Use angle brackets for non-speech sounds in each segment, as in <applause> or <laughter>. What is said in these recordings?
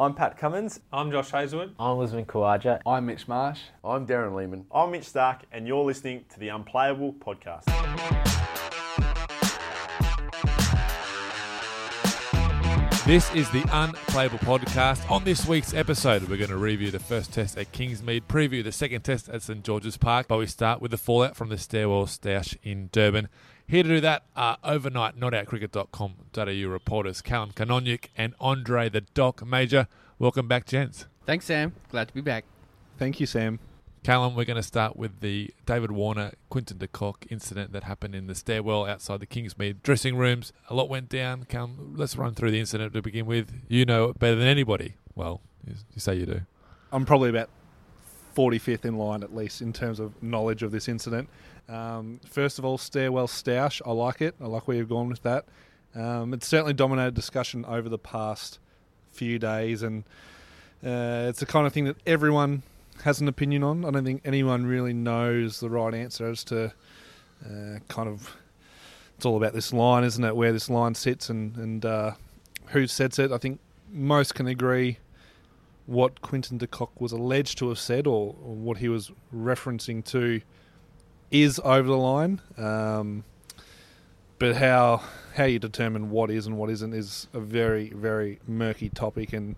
I'm Pat Cummins. I'm Josh Hazlewood. I'm Usman Khawaja. I'm Mitch Marsh. I'm Darren Lehmann. I'm Mitch Starc, and you're listening to the Unplayable Podcast. This is the Unplayable Podcast. On this week's episode, we're going to review the first test at Kingsmead, preview the second test at St George's Park, but we start with the fallout from the Stairwell stoush in Durban. Here to do that are overnight notoutcricket.com.au reporters Callum Kanoniuk and Andre the Doc Mauger. Welcome back, gents. Thanks, Sam. Glad to be back. Thank you, Sam. Callum, we're going to start with the David Warner, Quinton de Kock incident that happened in the stairwell outside the Kingsmead dressing rooms. A lot went down. Callum, let's run through the incident to begin with. You know it better than anybody. Well, you, you say you do. I'm probably about 45th in line, at least, in terms of knowledge of this incident. Um, first of all, stairwell stoush. I like it. I like where you've gone with that. Um, it's certainly dominated discussion over the past few days, and uh, it's the kind of thing that everyone has an opinion on. I don't think anyone really knows the right answer as to uh, kind of. It's all about this line, isn't it? Where this line sits and and uh, who sets it. I think most can agree what Quinton de Kock was alleged to have said, or, or what he was referencing to, is over the line. Um, but how how you determine what is and what isn't is a very very murky topic, and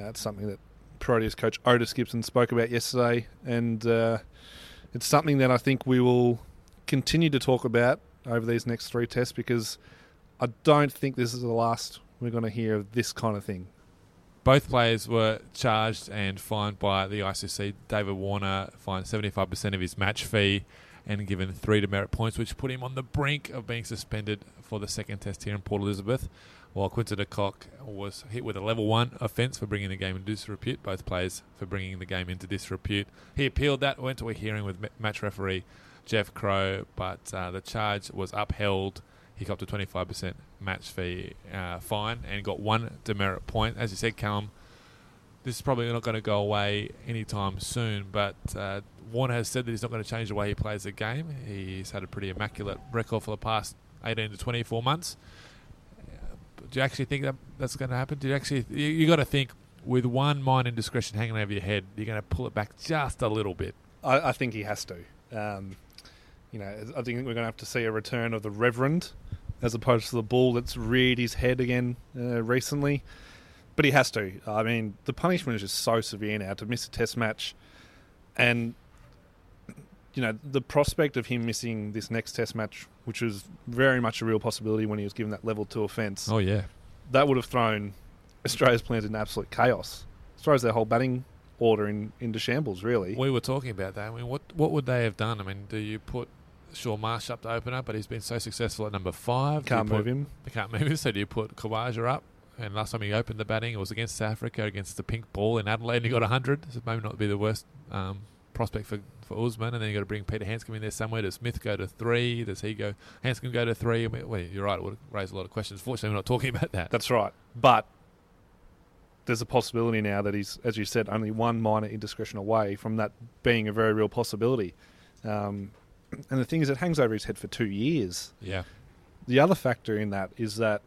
uh, something that Proteas coach Otis Gibson spoke about yesterday, and uh, it's something that I think we will continue to talk about over these next three tests because I don't think this is the last we're going to hear of this kind of thing. Both players were charged and fined by the ICC. David Warner fined 75% of his match fee and given three demerit points, which put him on the brink of being suspended for the second test here in Port Elizabeth. While Quinton de Kock was hit with a level one offence for bringing the game into disrepute, both players for bringing the game into disrepute. He appealed that, went to a hearing with match referee Jeff Crowe, but uh, the charge was upheld. He copped a 25% match fee uh, fine and got one demerit point. As you said, Callum, this is probably not going to go away anytime soon, but uh, Warner has said that he's not going to change the way he plays the game. He's had a pretty immaculate record for the past 18 to 24 months. Do you actually think that that's going to happen? Do you actually? You, you got to think with one minor indiscretion hanging over your head, you're going to pull it back just a little bit. I, I think he has to. Um, you know, I think we're going to have to see a return of the Reverend as opposed to the bull that's reared his head again uh, recently. But he has to. I mean, the punishment is just so severe now to miss a test match, and you know the prospect of him missing this next test match, which was very much a real possibility when he was given that level two offence. Oh yeah, that would have thrown Australia's plans into absolute chaos. Throws their whole batting order in, into shambles. Really, we were talking about that. I mean, what what would they have done? I mean, do you put Shaun Marsh up to open up, but he's been so successful at number five. Can't put, move him. They can't move him. So do you put Khawaja up? And last time he opened the batting, it was against South Africa, against the pink ball in Adelaide, and he got 100. So maybe not be the worst um, prospect for, for Usman. And then you've got to bring Peter Handscomb in there somewhere. Does Smith go to three? Does he go? Handscomb go to three? Well, you're right. It would raise a lot of questions. Fortunately, we're not talking <laughs> about that. That's right. But there's a possibility now that he's, as you said, only one minor indiscretion away from that being a very real possibility. Um, and the thing is, it hangs over his head for two years. Yeah. The other factor in that is that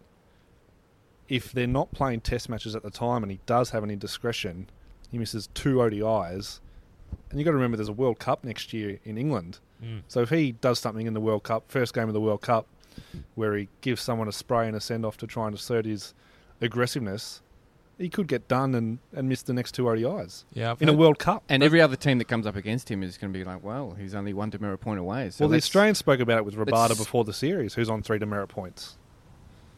if they're not playing test matches at the time and he does have any discretion, he misses two ODIs. And you've got to remember there's a World Cup next year in England. Mm. So if he does something in the World Cup, first game of the World Cup, where he gives someone a spray and a send off to try and assert his aggressiveness, he could get done and, and miss the next two ODIs. Yeah, I've in a World Cup. And every other team that comes up against him is going to be like, well, he's only one demerit point away. So well, the Australians spoke about it with Rabada before the series, who's on three demerit points.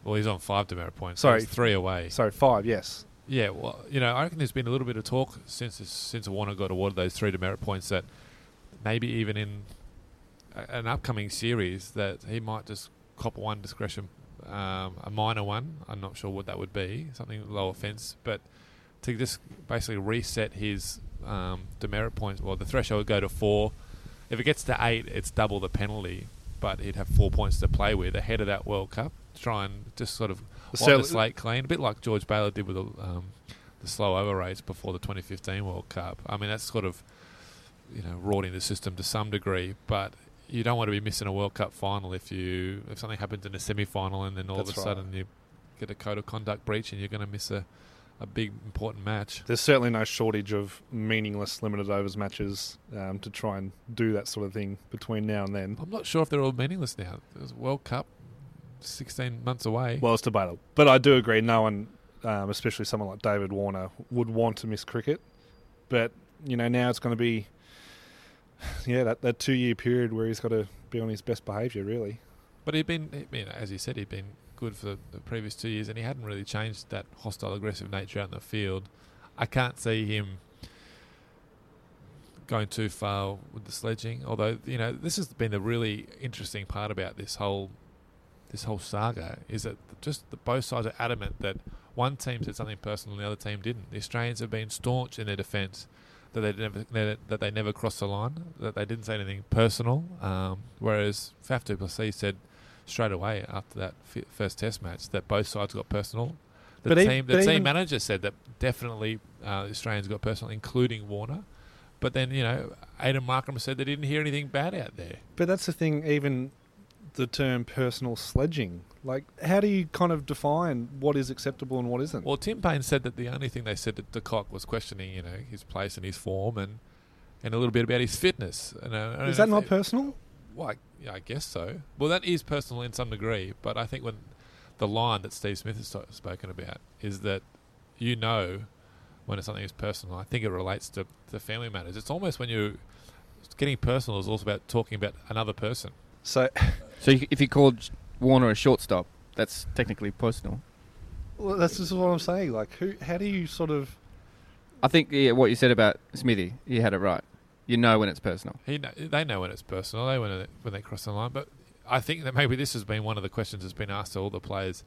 Well, he's on five demerit points. Sorry. so he's three away. Sorry, five, yes. Yeah, well, you know, I reckon there's been a little bit of talk since this, since Warner got awarded those three demerit points that maybe even in a, an upcoming series that he might just cop one discretion, um, a minor one. I'm not sure what that would be, something low offence, but to just basically reset his um, demerit points. Well, the threshold would go to four. If it gets to eight, it's double the penalty, but he'd have four points to play with ahead of that World Cup. Try and just sort of wipe So- the slate clean, a bit like George Bailey did with the, um, the slow over rates before the 2015 World Cup. I mean, that's sort of you know rorting the system to some degree, but you don't want to be missing a World Cup final if you if something happens in a semi final and then all That's of a right. sudden you get a code of conduct breach and you're going to miss a, a big important match. There's certainly no shortage of meaningless limited overs matches um, to try and do that sort of thing between now and then. I'm not sure if they're all meaningless now. There's World Cup 16 months away. Well, it's debatable, but I do agree. No one, um, especially someone like David Warner, would want to miss cricket. But you know, now it's going to be, <laughs> yeah, that, that two year period where he's got to be on his best behaviour, really. But he'd been, as you said, he'd been good for the previous two years, and he hadn't really changed that hostile, aggressive nature out in the field. I can't see him going too far with the sledging. Although, you know, this has been the really interesting part about this whole this whole saga is that just the both sides are adamant that one team said something personal and the other team didn't. The Australians have been staunch in their defence that they never that they never crossed the line, that they didn't say anything personal. Um, whereas Faf du Plessis said straight away after that fi- first Test match that both sides got personal. The But team, the team even- manager said that definitely uh, Australians got personal, including Warner. But then you know, Aiden Markram said they didn't hear anything bad out there. But that's the thing. Even the term personal sledging, like, how do you kind of define what is acceptable and what isn't? Well, Tim Paine said that the only thing they said to De Kock was questioning, you know, his place and his form, and and a little bit about his fitness. And, uh, is that not they- personal? Well, I, yeah, I guess so. Well, that is personal in some degree, but I think when the line that Steve Smith has spoken about is that you know when something is personal. I think it relates to the family matters. It's almost when you're getting personal is also about talking about another person. So, <laughs> So if you called Warner a shortstop, that's technically personal. well, that's just what I'm saying. Like, who? How do you sort of? I think yeah, what you said about Smithy, you had it right. You know when it's personal. He kn- they know when it's personal. They when it, when they cross the line. But I think that maybe this has been one of the questions that's been asked to all the players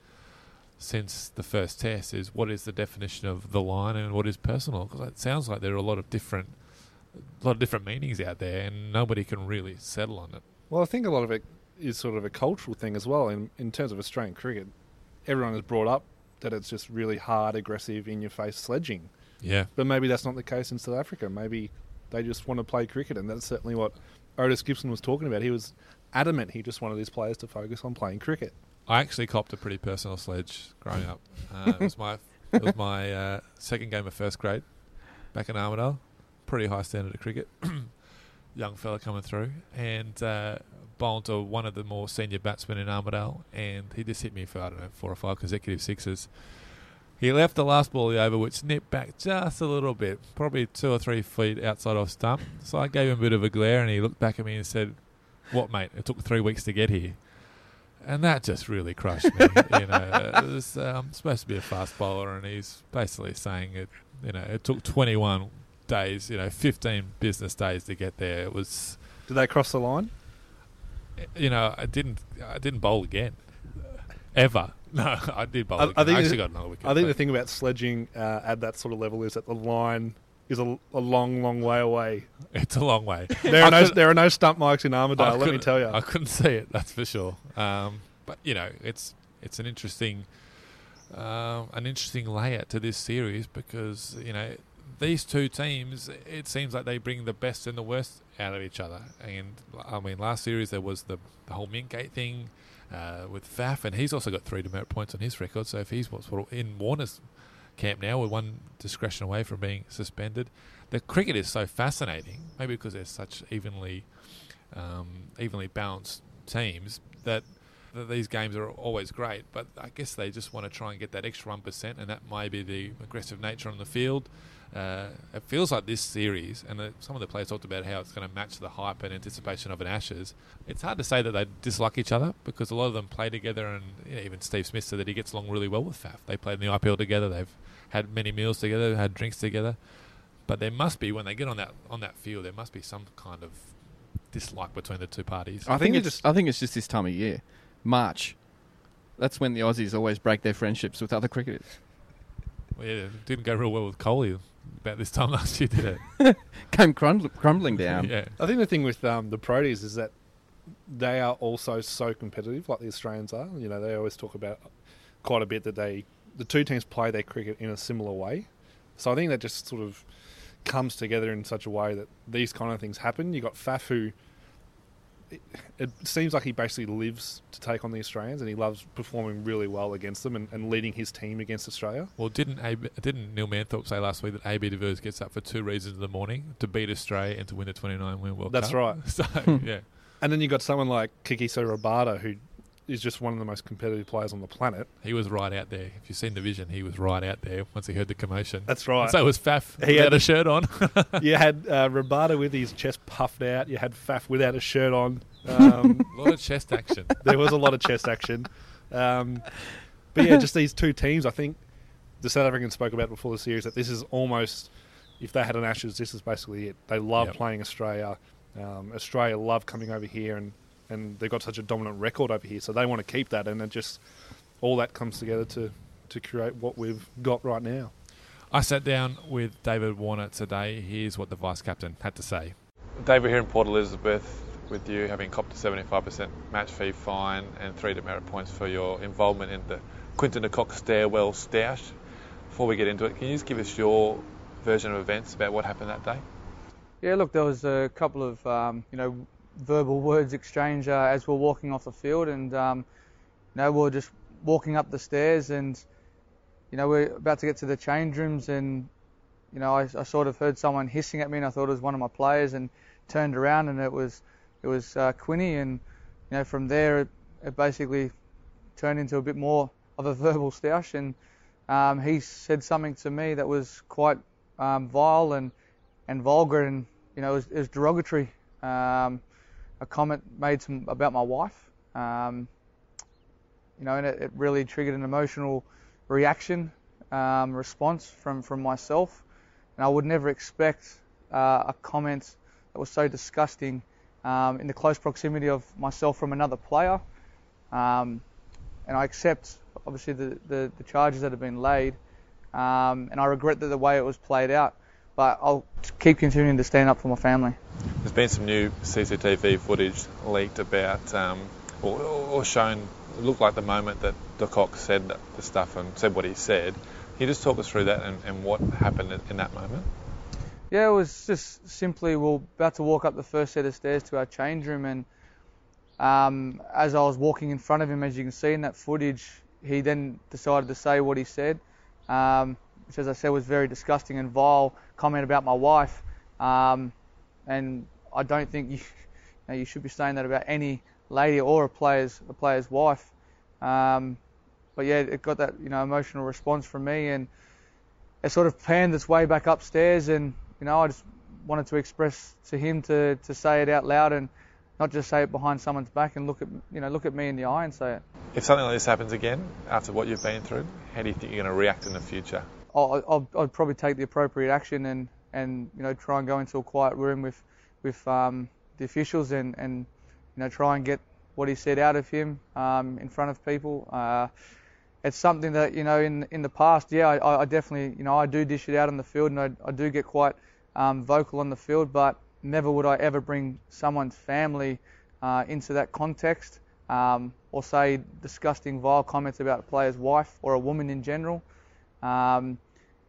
since the first test: is what is the definition of the line and what is personal? Because it sounds like there are a lot of different, a lot of different meanings out there, and nobody can really settle on it. Well, I think a lot of it is sort of a cultural thing as well. In in terms of Australian cricket, everyone is brought up that it's just really hard, aggressive, in your face sledging. Yeah, But maybe that's not the case in South Africa. Maybe they just want to play cricket, and that's certainly what Otis Gibson was talking about. He was adamant he just wanted his players to focus on playing cricket. I actually copped a pretty personal sledge growing up. Uh, it was my <laughs> it was my uh, second game of first grade back in Armidale. Pretty high standard of cricket. <clears throat> Young fella coming through and uh, bowled to one of the more senior batsmen in Armadale, and he just hit me for I don't know four or five consecutive sixes. He left the last ball of the over, which nipped back just a little bit, probably two or three feet outside off stump. So I gave him a bit of a glare, and he looked back at me and said, "What, mate? It took three weeks to get here." and that just really crushed me. <laughs> you know, it was um, supposed to be a fast bowler, and he's basically saying it. You know, it took 21 days. You know, 15 business days to get there. It was. Did they cross the line? You know, I didn't. I didn't bowl again. Ever. <laughs> No, I did bowl. I- I again. I, think actually got another wicket. I think the thing about sledging uh, at that sort of level is that the line is a, a long, long way away. <laughs> it's a long way. There are no could- there are no stump mics in Armadale. Let me tell you. I couldn't see it. That's for sure. Um, but you know, it's it's an interesting um, an interesting layout to this series because you know these two teams. It seems like they bring the best and the worst out of each other. And I mean, last series there was the, the whole Mintgate thing uh, with Faf, and he's also got three demerit points on his record. So if he's what's in Warner's camp now with one discretion away from being suspended, the cricket is so fascinating. Maybe because they're such evenly um, evenly balanced teams that, that these games are always great. But I guess they just want to try and get that extra one percent, and that may be the aggressive nature on the field. Uh, it feels like this series, and uh, some of the players talked about how it's going to match the hype and anticipation of an Ashes. It's hard to say that they dislike each other because a lot of them play together, and you know, even Steve Smith said that he gets along really well with Faf. They played in the IPL together. They've had many meals together, had drinks together. But there must be when they get on that on that field, there must be some kind of dislike between the two parties. I, I think think it's just- I think it's just this time of year, March. That's when the Aussies always break their friendships with other cricketers. Well, yeah, it didn't go real well with Kohli about this time <laughs> last year, did it? <laughs> Came crumb- crumbling down. yeah. I think the thing with um, the Proteas is that they are also so competitive, like the Australians are. You know, they always talk about quite a bit that they the two teams play their cricket in a similar way. So I think that just sort of comes together in such a way that these kind of things happen. You got Faf who it, seems like he basically lives to take on the Australians, and he loves performing really well against them and, and leading his team against Australia. Well, didn't AB, didn't Neil Manthorpe say last week that AB de Villiers gets up for two reasons in the morning to beat Australia and to win the 29 win World That's Cup? That's right. <laughs> So hmm. yeah, And then you've got someone like Kagiso Rabada who is just one of the most competitive players on the planet. he was right out there. If you've seen the vision, he was right out there once he heard the commotion. That's right. So was Faf He without had- a shirt on. <laughs> you had uh, Rabada with his chest puffed out. You had Faf without a shirt on. <laughs> Um, a lot of chest action. <laughs> there was a lot of chest action. Um, but yeah, just these two teams. I think the South Africans spoke about before the series that this is almost, if they had an Ashes, this is basically it. They love Yep. playing Australia. Um, Australia love coming over here, and, and they've got such a dominant record over here, so they want to keep that. And it just all that comes together to to create what we've got right now. I sat down with David Warner today. Here's what the vice captain had to say. David here in Port Elizabeth with you, having copped a 75% match fee fine and three demerit points for your involvement in the Quinton de Kock stairwell stoush. Before we get into it, can you just give us your version of events about what happened that day? Yeah, look, there was a couple of um, you know verbal words exchange uh, as we are walking off the field, and um, you know we are just walking up the stairs, and you know we're about to get to the change rooms, and you know I, I sort of heard someone hissing at me, and I thought it was one of my players, and turned around, and it was it was uh, Quinny, and you know from there it, it basically turned into a bit more of a <laughs> verbal stoush, and um, he said something to me that was quite um, vile and and vulgar and you know it was, it was derogatory. Um, a comment made about my wife, um, you know, and it, it really triggered an emotional reaction, um, response from from myself, and I would never expect uh, a comment that was so disgusting um, in the close proximity of myself from another player. Um, and I accept obviously the, the, the charges that have been laid, um, and I regret that the way it was played out but I'll keep continuing to stand up for my family. There's been some new CCTV footage leaked about, um, or, or shown, it looked like the moment that Kock said the stuff and said what he said. Can you just talk us through that and, and what happened in that moment? Yeah, it was just simply we are about to walk up the first set of stairs to our change room, and um, as I was walking in front of him, as you can see in that footage, he then decided to say what he said. Um, which, as I said, was very disgusting and vile comment about my wife. Um, and I don't think you, <laughs> you, know, you, should be saying that about any lady or a player's a player's wife. Um, but yeah, it got that you know emotional response from me, and it sort of panned its way back upstairs. And you know, I just wanted to express to him to, to say it out loud and not just say it behind someone's back and look at you know look at me in the eye and say it. If something like this happens again after what you've been through, how do you think you're going to react in the future? I'll, I'll, I'd probably take the appropriate action and, and you know try and go into a quiet room with with um, the officials and, and you know try and get what he said out of him um, in front of people. Uh, it's something that you know in in the past, yeah, I, I, definitely you know I do dish it out on the field and I, I do get quite um, vocal on the field, but never would I ever bring someone's family uh, into that context um, or say disgusting, vile comments about a player's wife or a woman in general. Um,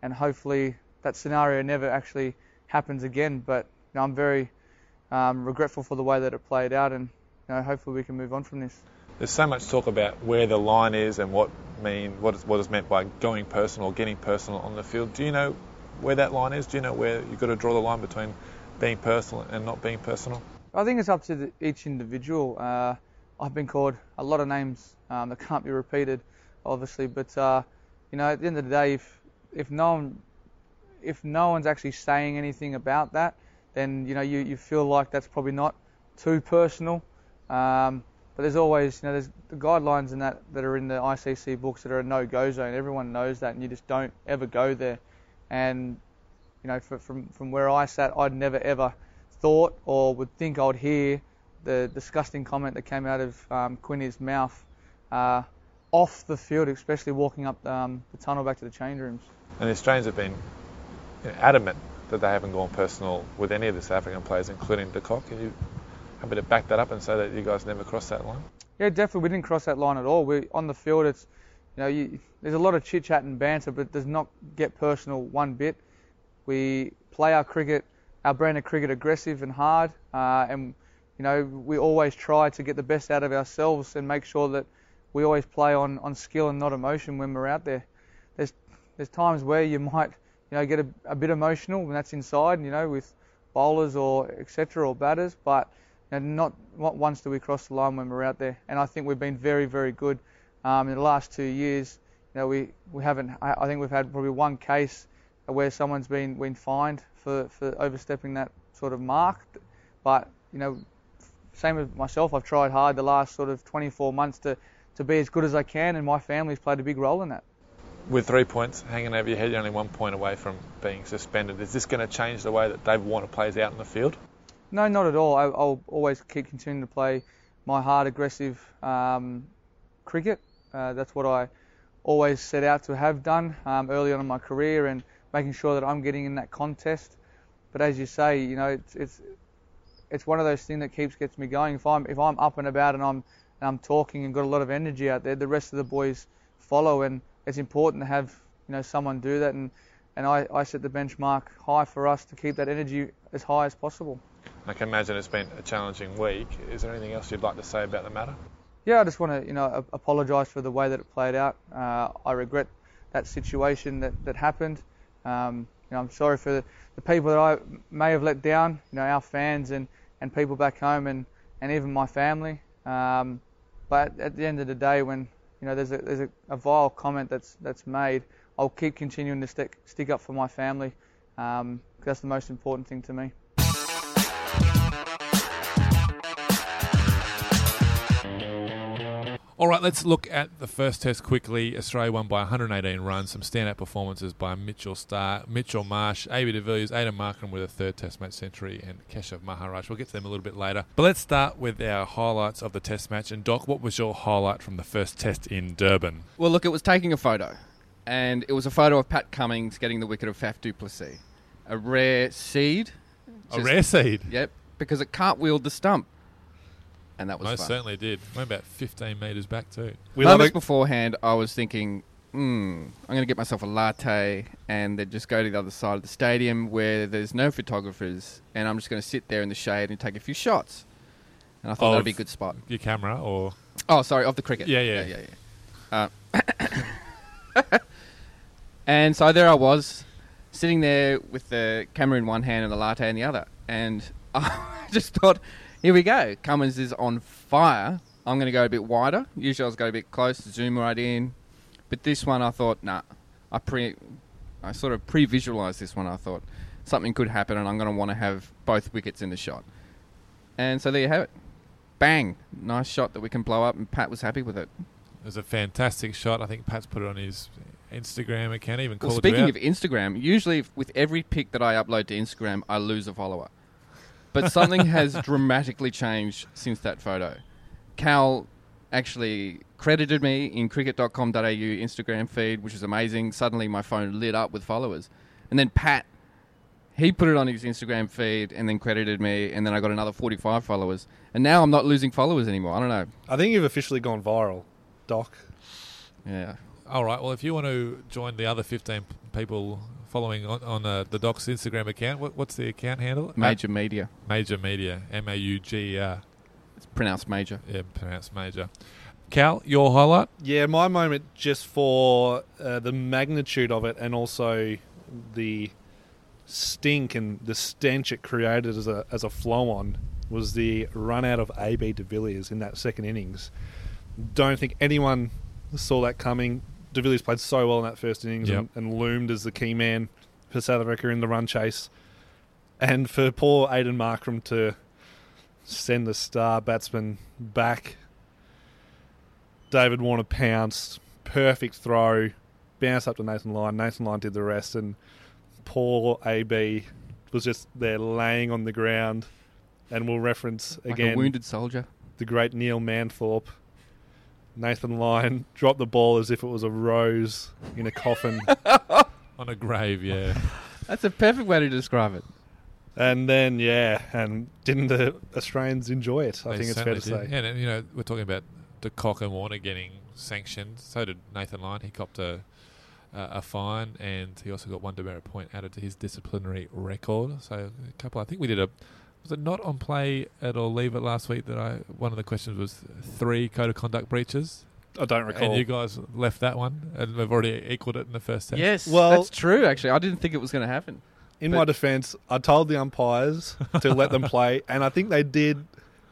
and hopefully that scenario never actually happens again. But you know, I'm very um, regretful for the way that it played out, and you know, hopefully we can move on from this. There's so much talk about where the line is and what mean what is, what is meant by going personal, or getting personal on the field. Do you know where that line is? Do you know where you've got to draw the line between being personal and not being personal? I think it's up to the, each individual. Uh, I've been called a lot of names um, that can't be repeated, obviously, but uh, you know, at the end of the day, if if no one if no one's actually saying anything about that, then you know you, you feel like that's probably not too personal. Um, but there's always you know there's the guidelines in that that are in the ICC books that are a no-go zone. Everyone knows that, and you just don't ever go there. And you know for, from from where I sat, I'd never ever thought or would think I'd hear the disgusting comment that came out of um, Quinny's mouth. Uh, off the field, especially walking up um, the tunnel back to the change rooms. And the Australians have been adamant that they haven't gone personal with any of the South African players, including De Kock. Can you happy to back that up and say that you guys never crossed that line? Yeah, definitely. We didn't cross that line at all. We on the field. It's you know, you, there's a lot of chit chat and banter, but does not get personal one bit. We play our cricket, our brand of cricket, aggressive and hard, uh, and you know, we always try to get the best out of ourselves and make sure that we always play on, on skill and not emotion when we're out there. There's there's times where you <laughs> might you know get a, a bit emotional when that's inside, you know, with bowlers or etc. or batters, but you know, not not once do we cross the line when we're out there. And I think we've been very very good um, in the last two years. You know, we we haven't. I, think we've had probably one case where someone's been been fined for for overstepping that sort of mark, but you know. Same with myself, I've tried hard the last sort of 24 months to, to be as good as I can, and my family's played a big role in that. With three points hanging over your head, you're only one point away from being suspended. Is this going to change the way that David Warner plays out in the field? No, not at all. I, will always keep continuing to play my hard, aggressive um, cricket. Uh, that's what I always set out to have done um, early on in my career, and making sure that I'm getting in that contest. But as you say, you know, it's, it's it's one of those things that keeps gets me going. If I'm if I'm up and about and I'm and I'm talking and got a lot of energy out there, the rest of the boys follow, and it's important to have you know someone do that. And and I, I set the benchmark high for us to keep that energy as high as possible. I can imagine it's been a challenging week. Is there anything else you'd like to say about the matter? Yeah, I just want to you know apologise for the way that it played out. Uh, I regret that situation that that happened. Um, you know, I'm sorry for the, the people that I may have let down. You know, our fans and and people back home and, and even my family. Um, but at the end of the day, when you know there's a there's a, a vile comment that's that's made, I'll keep continuing to stick stick up for my family. Um, that's the most important thing to me. All right, let's look at the first test quickly. Australia won by 118 runs. Some standout performances by Mitchell Starc, Mitchell Marsh, AB de Villiers, Aiden Markram with a third test match century, and Keshav Maharaj. We'll get to them a little bit later. But let's start with our highlights of the test match. And Doc, what was your highlight from the first test in Durban? Well, look, it was taking a photo, and it was a photo of Pat Cummins getting the wicket of Faf du Plessis, a rare seed. A rare seed. Yep, because it cartwheeled the stump and that was Most fun. certainly did. Went about 15 metres back too. We Moments it. beforehand, I was thinking, hmm, I'm going to get myself a latte and then just go to the other side of the stadium where there's no photographers, and I'm just going to sit there in the shade and take a few shots. And I thought that'd be a good spot. Your camera or Oh, sorry, of the cricket. Yeah, yeah. yeah, yeah. Uh, <coughs> and so there I was, sitting there with the camera in one hand and the latte in the other, and <laughs> I just thought, here we go. Cummins is on fire. I'm going to go a bit wider. Usually I was going a bit close, zoom right in, but this one I thought, nah. I pre, I sort of pre-visualized this one. I thought something could happen, and I'm going to want to have both wickets in the shot. And so there you have it. Bang! Nice shot that we can blow up, and Pat was happy with it. it was a fantastic shot. I think Pat's put it on his Instagram account. Even Well, speaking of Instagram, usually with every pic that I upload to Instagram, I lose a follower. But something has <laughs> dramatically changed since that photo. Cal actually credited me in cricket.com.au Instagram feed, which is amazing. Suddenly my phone lit up with followers. And then Pat, he put it on his Instagram feed and then credited me, and then I got another 45 followers. And now I'm not losing followers anymore. I don't know. I think you've officially gone viral, Doc. Yeah. All right. Well, if you want to join the other 15 people following on, on uh, the Doc's Instagram account, what, what's the account handle? Mauger media. Mauger Media. M A U G E R. It's pronounced major. Yeah, pronounced Major. Cal, your highlight? Yeah, my moment just for uh, the magnitude of it and also the stink and the stench it created as a as a flow on was the run out of AB de Villiers in that second innings. Don't think anyone saw that coming. De Villiers played so well in that first innings Yep. and, and loomed as the key man for South Africa in the run chase. And for poor Aiden Markram to send the star batsman back David Warner pounced, perfect throw, bounced up to Nathan Lyon. Nathan Lyon did the rest, and poor AB was just there laying on the ground. And we'll reference Like again a wounded soldier. the great Neil Manthorpe. Nathan Lyon dropped the ball as if it was a rose in a coffin. <laughs> On a grave, yeah. That's a perfect way to describe it. and then, yeah, and didn't the Australians enjoy it? I They think it's fair to certainly say. Yeah, and you know, we're talking about De Kock and Warner getting sanctioned. So did Nathan Lyon. He copped a a a fine, and he also got one demerit point added to his disciplinary record. So a couple. I think we did a. Was it not on play at or leave it last week that I one of the questions was three code of conduct breaches, I don't recall. and you guys left that one, and we've already equalled it in the first test. Yes, Well- that's true. Actually, I didn't think it was going to happen. In But- my defence, I told the umpires to let them play, <laughs> and I think they did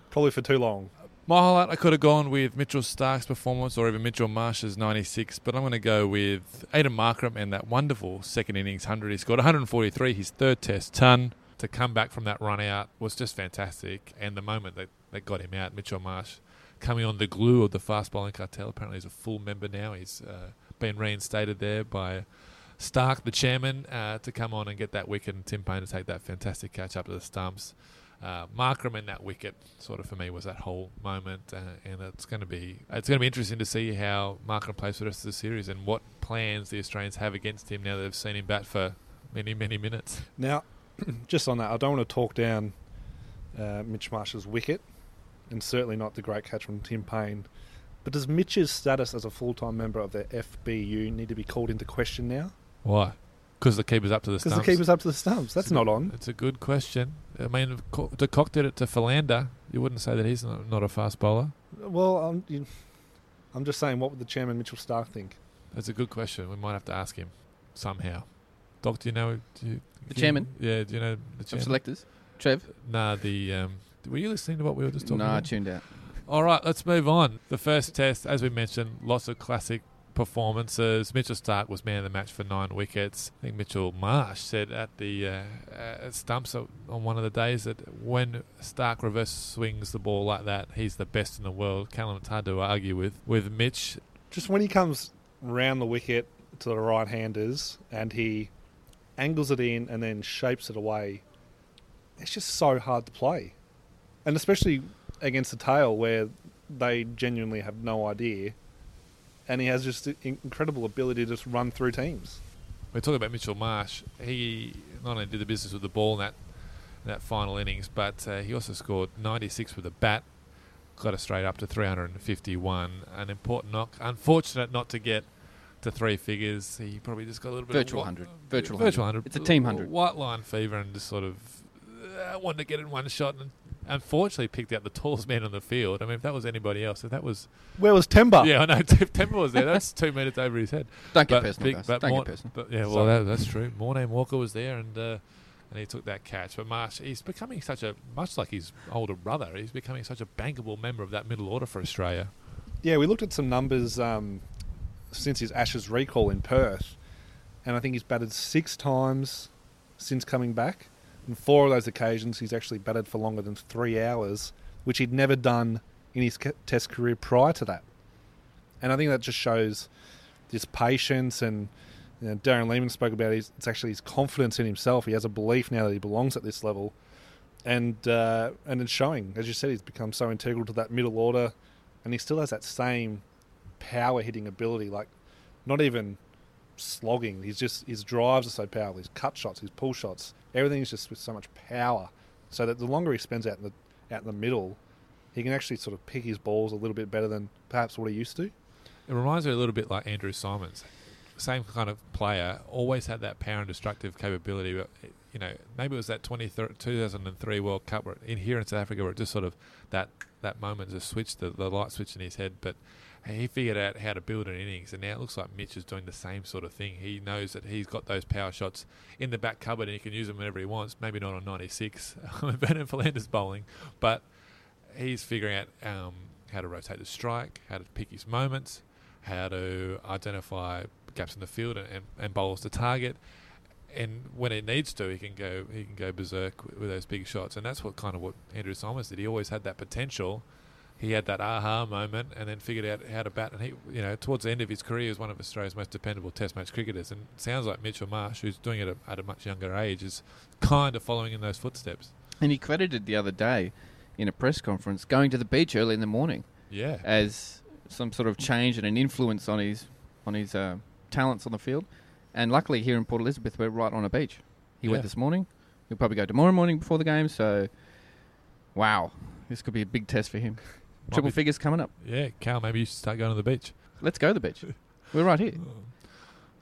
probably for too long. My highlight, I could have gone with Mitchell Starc's performance or even Mitchell Marsh's 96, but I'm going to go with Aiden Markram and that wonderful second innings 100. He scored 143, his third test ton. To come back from that run out was just fantastic. And the moment that, that got him out, Mitchell Marsh coming on the glue of the fast bowling cartel. Apparently, he's a full member now. He's uh, been reinstated there by Starc, the chairman, uh, to come on and get that wicket, and Tim Paine to take that fantastic catch up to the stumps uh, Markram and that wicket sort of for me was that whole moment, uh, and it's going to be it's going to be interesting to see how Markram plays for the rest of the series and what plans the Australians have against him now that they've seen him bat for many many minutes. Now, <clears throat> just on that, I don't want to talk down uh, Mitch Marsh's wicket, and certainly not the great catch from Tim Paine. But does Mitch's status as a full-time member of the FBU need to be called into question now? Why? Because the keeper's up to the stumps. Because the keeper's up to the stumps. That's It's not good- on. It's a good question. I mean, De Kock did it to Philander. You wouldn't say that he's not, not a fast bowler. Well, I'm, you, I'm just saying, what would the chairman Mitchell Starc think? That's a good question. We might have to ask him somehow. Doc, do you know do you, The do you- chairman? Yeah, do you know the Of selectors, Trev. Nah, the um, were you listening to what we were just talking No, I about? tuned out. All right, let's move on. The first test, as we mentioned, lots of classic performances. Mitchell Starc was man of the match for nine wickets. I think Mitchell Marsh said at the uh, uh, stumps on one of the days that when Starc reverse swings the ball like that, he's the best in the world. Callum, it's hard to argue with with Mitch. Just when he comes round the wicket to the right-handers and he angles it in and then shapes it away, it's just so hard to play. And especially against the tail where they genuinely have no idea. And he has just incredible ability to just run through teams. We're talking about Mitchell Marsh. He not only did the business with the ball in that in that final innings, but uh, he also scored 96 with a bat. Got us straight up to 351. An important knock. Unfortunate not to get to three figures. He probably just got a little bit Virtual of wa- 100. Virtual virtual 100. 100. It's a team 100. White line fever and just sort of uh, wanted to get in one shot and unfortunately picked out the tallest man on the field. I mean, if that was anybody else, if that was Where was Temba? yeah, I know. <laughs> If Temba was there, that's two metres over his head. Don't get But personal, big- guys. but Don't Mor- get personal. But yeah, well, that, that's true. Morne Morkel was there, and uh, and he took that catch. But Marsh, he's becoming such a much like his older brother. He's becoming such a bankable member of that middle order for Australia. Yeah, we looked at some numbers um, since his Ashes recall in Perth, and I think he's batted six times since coming back. And four of those occasions, he's actually batted for longer than three hours, which he'd never done in his Test career prior to that. And I think that just shows his patience and. You know, Darren Lehmann spoke about his, it's actually his confidence in himself. He has a belief now that he belongs at this level, and uh, and it's showing. As you said, he's become so integral to that middle order and he still has that same power hitting ability. Like, not even slogging. He's just his drives are so powerful. His cut shots, his pull shots, everything's just with so much power. So that the longer he spends out in the out in the middle, he can actually sort of pick his balls a little bit better than perhaps what he used to. It reminds me a little bit like Andrew Symonds. Same kind of player, always had that power and destructive capability. But you know, maybe it was that 20, 2003 World Cup where, in here in South Africa where it just sort of that that moment just switched the, the light switch in his head. But he figured out how to build an innings, and now it looks like Mitch is doing the same sort of thing. He knows that he's got those power shots in the back cupboard, and he can use them whenever he wants. Maybe not on 96 <laughs> when Vernon Philander's bowling, but he's figuring out um, how to rotate the strike, how to pick his moments, how to identify gaps in the field and, and, and bowls to target. And when it needs to, he can go he can go berserk with, with those big shots, and that's what kind of what Andrew Symonds did. He always had that potential. He had that aha moment, and then figured out how to bat. And he, you know, towards the end of his career, he was one of Australia's most dependable Test match cricketers. And it sounds like Mitchell Marsh, who's doing it at a, at a much younger age, is kind of following in those footsteps. And he credited the other day in a press conference going to the beach early in the morning Yeah, as some sort of change and an influence on his on his uh, talents on the field. And luckily, here in Port Elizabeth, we're right on a beach. He Yeah. went this morning. He'll probably go tomorrow morning before the game. So, wow, this could be a big test for him. <laughs> Might Triple be- figures coming up. Yeah, Cal, maybe you should start going to the beach. Let's go to the beach. <laughs> We're right here.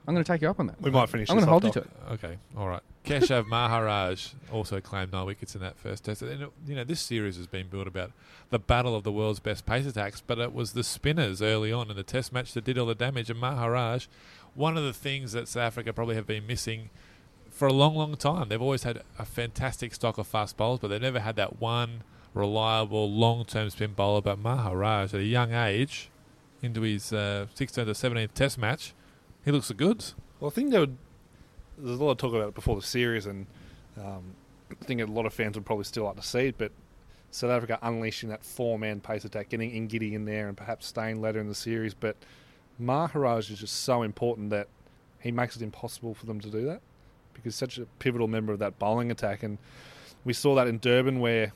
I'm going to take you up on that. We might finish I'm going to off, hold you to it. Okay, all right. Keshav <laughs> Maharaj also claimed nine wickets in that first test. And, you know, this series has been built about the battle of the world's best pace attacks, but it was the spinners early on in the test match that did all the damage. And Maharaj, one of the things that South Africa probably have been missing for a long, long time. They've always had a fantastic stock of fast bowlers, but they've never had that one reliable, long-term spin bowler. But Maharaj, at a young age, into his uh, 16th or 17th test match, he looks the goods. Well, I think there would, there's a lot of talk about it before the series, and um, I think a lot of fans would probably still like to see it. But South Africa unleashing that four-man pace attack, getting Ngidi in there, and perhaps staying later in the series. But Maharaj is just so important that he makes it impossible for them to do that because he's such a pivotal member of that bowling attack. And we saw that in Durban where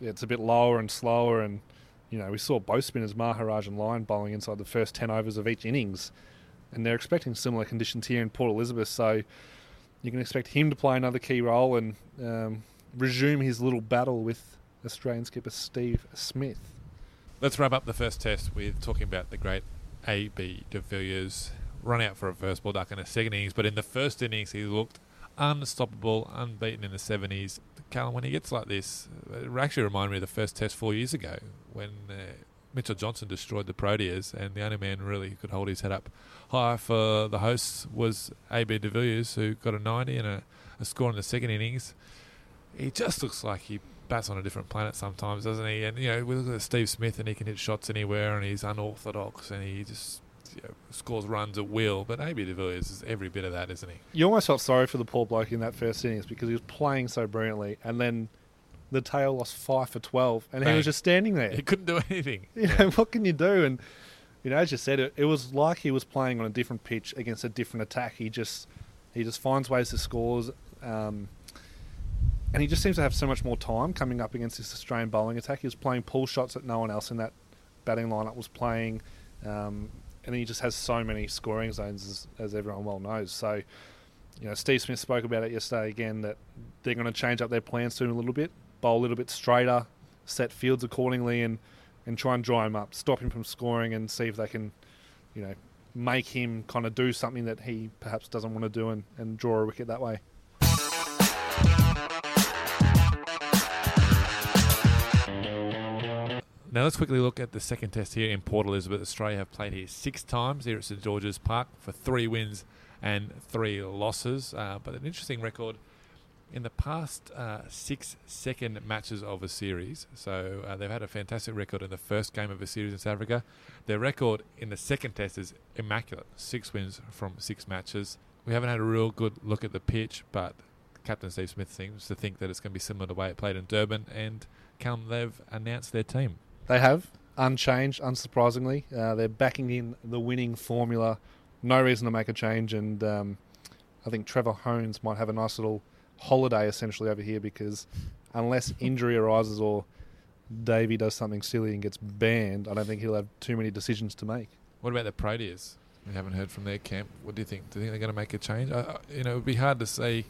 it's a bit lower and slower, and you know we saw both spinners, Maharaj and Lyon, bowling inside the first ten overs of each innings and they're expecting similar conditions here in Port Elizabeth. So you can expect him to play another key role and um, resume his little battle with Australian skipper Steve Smith. Let's wrap up the first test with talking about the great A.B. de Villiers run out for a first ball duck in the second innings, but in the first innings he looked unstoppable, unbeaten in the 70s. Callum, when he gets like this, it actually reminded me of the first test four years ago when uh, Mitchell Johnson destroyed the Proteas, and the only man really who could hold his head up high for the hosts was A.B. de Villiers, who got a 90 and a, a score in the second innings. He just looks like he bats on a different planet sometimes, doesn't he? And you know, we look at Steve Smith, and he can hit shots anywhere, and he's unorthodox, and he just you know, scores runs at will. But AB de Villiers is every bit of that, isn't he? You almost felt sorry for the poor bloke in that first innings because he was playing so brilliantly, and then the tail lost five for twelve, and he was just standing there. He couldn't do <laughs> anything. <laughs> You know, what can you do? And you know, as you said, it, it was like he was playing on a different pitch against a different attack. He just he just finds ways to scores, um, and he just seems to have so much more time coming up against this Australian bowling attack. He was playing pull shots that no one else in that batting lineup was playing, um, and he just has so many scoring zones, as, as everyone well knows. So. You know, Steve Smith spoke about it yesterday again that they're going to change up their plans soon a little bit, bowl a little bit straighter, set fields accordingly, and and try and dry him up, stop him from scoring, and see if they can, you know, make him kind of do something that he perhaps doesn't want to do and, and draw a wicket that way. Now let's quickly look at the second test here in Port Elizabeth. Australia have played here six times here at St George's Park for three wins and three losses. Uh, but an interesting record in the past uh, six second matches of a series. So uh, they've had a fantastic record in the first game of a series in South Africa. Their record in the second test is immaculate six wins from six matches. We haven't had a real good look at the pitch, but Captain Steve Smith seems to think that it's going to be similar to the way it played in Durban. And Callum, they've announced their team. They have, unchanged, unsurprisingly. Uh, they're backing in the winning formula. No reason to make a change, and um, I think Trevor Hohns might have a nice little holiday essentially over here because unless injury arises or Davey does something silly and gets banned, I don't think he'll have too many decisions to make. What about the Proteas? We haven't heard from their camp. What do you think? Do you think they're going to make a change? Uh, you know, it would be hard to see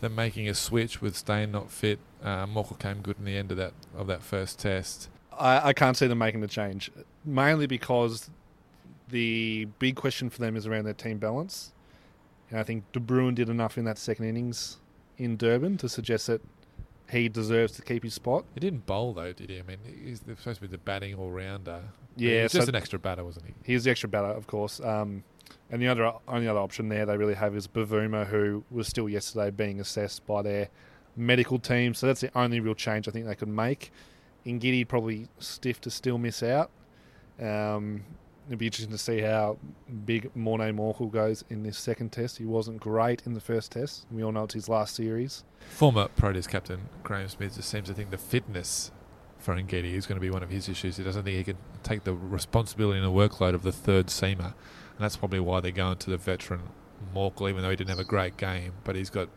them making a switch with Steyn not fit. Uh, Morkel came good in the end of that of that first test. I, I can't see them making the change, mainly because the big question for them is around their team balance. And I think De Bruyn did enough in that second innings in Durban to suggest that he deserves to keep his spot. He didn't bowl though, did he? I mean, he's supposed to be the batting all rounder. Yeah, he's so- just an extra batter, wasn't he? He's the extra batter, of course. Um, and the other only other option there they really have is Bavuma, who was still yesterday being assessed by their medical team. So that's the only real change I think they could make. Ngidi probably stiff to still miss out. Um, it'd be interesting to see how big Morne Morkel goes in this second test. He wasn't great in the first test. We all know it's his last series. Former Proteas captain Graeme Smith just seems to think the fitness for Ngidi is going to be one of his issues. He doesn't think he can take the responsibility and the workload of the third seamer, and that's probably why they're going to the veteran Morkel, even though he didn't have a great game, but he's got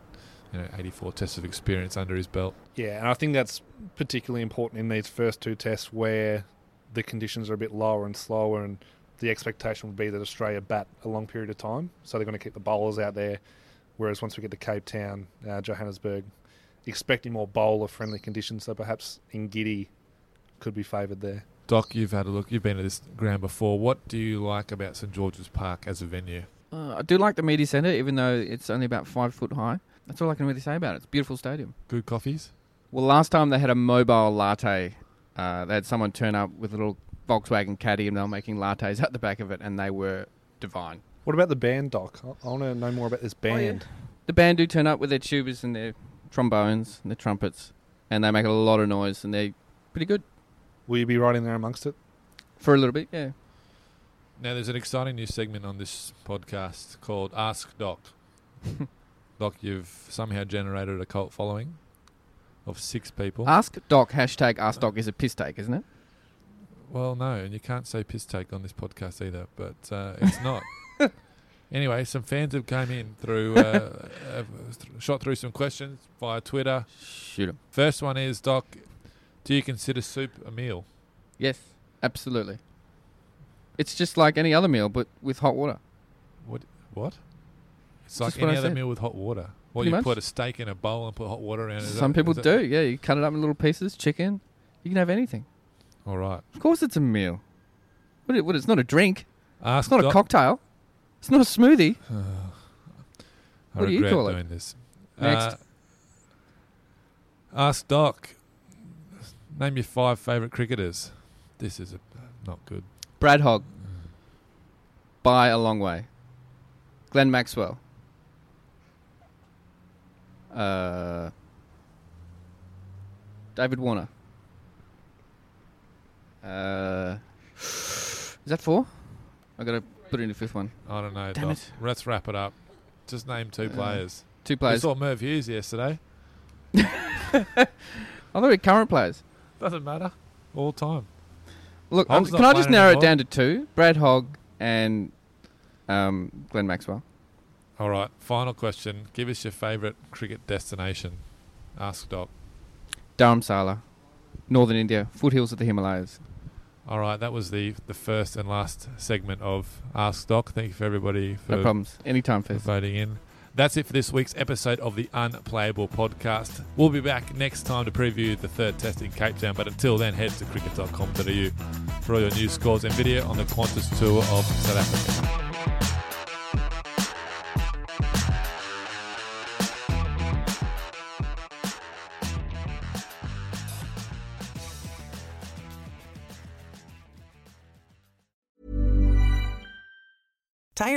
you know 84 tests of experience under his belt. Yeah, and I think that's particularly important in these first two tests where the conditions are a bit lower and slower, and the expectation would be that Australia bat a long period of time. So they're going to keep the bowlers out there. Whereas once we get to Cape Town, uh, Johannesburg, expecting more bowler friendly conditions, so perhaps Ngidi could be favoured there. Doc, you've had a look. You've been to this ground before. What do you like about St George's Park as a venue? Uh, I do like the media centre, even though it's only about five foot high. That's all I can really say about it. It's a beautiful stadium. Good coffees. Well, last time they had a mobile latte. Uh, they had someone turn up with a little Volkswagen caddy and they were making lattes out the back of it, and they were divine. What about the band, Doc? I, I want to know more about this Oh, yeah. band. The band do turn up with their tubas and their trombones and their trumpets, and they make a lot of noise, and they're pretty good Will you be right in there amongst it? for a little bit. Yeah. Now, there's an exciting new segment on this podcast called Ask Doc. <laughs> Doc, you've somehow generated a cult following of six people. Ask Doc hashtag Ask Doc is a piss take, isn't it? Well, no, and you can't say piss take on this podcast either, but uh, it's not. <laughs> anyway, some fans have come in through, uh, <laughs> have shot through some questions via Twitter. Shoot them. First one is Doc, do you consider soup a meal? Yes, absolutely. It's just like any other meal, but with hot water. What? What? It's like Just what any I other said. meal with hot water. Pretty you much. put a steak in a bowl and put hot water around it. Is Some that- people is that- do. Yeah, you cut it up in little pieces, chicken. You can have anything. All right. Of course, it's a meal. What? It, what it's not a drink. Ask It's not a Doc- cocktail. It's not a smoothie. <sighs> I What do you regret call it? doing this. Next. Uh, ask Doc. Name your five favourite cricketers. This is a, not good. Brad Hogg. By a long way. Glenn Maxwell. Uh, David Warner. Uh, is that four? I got to put in a fifth one. I don't know. Damn Doc. it. Let's wrap it up. Just name two Uh, players. Two We players. saw Merv Hughes yesterday. I thought we current players. Doesn't matter. All time. Look, um, Hogg's can not I just playing narrow it anymore. down to two? Brad Hogg and um, Glenn Maxwell. All right. Final question. Give us your favourite cricket destination. Ask Doc. Dharamsala, Northern India, foothills of the Himalayas. All right. That was the the first and last segment of Ask Doc. Thank you for everybody for No problems. Anytime, for Fizz. voting in. That's it for this week's episode of the Unplayable podcast. We'll be back next time to preview the third test in Cape Town, but until then, head to cricket.com.au for all your news, scores, and video on the Qantas tour of South Africa.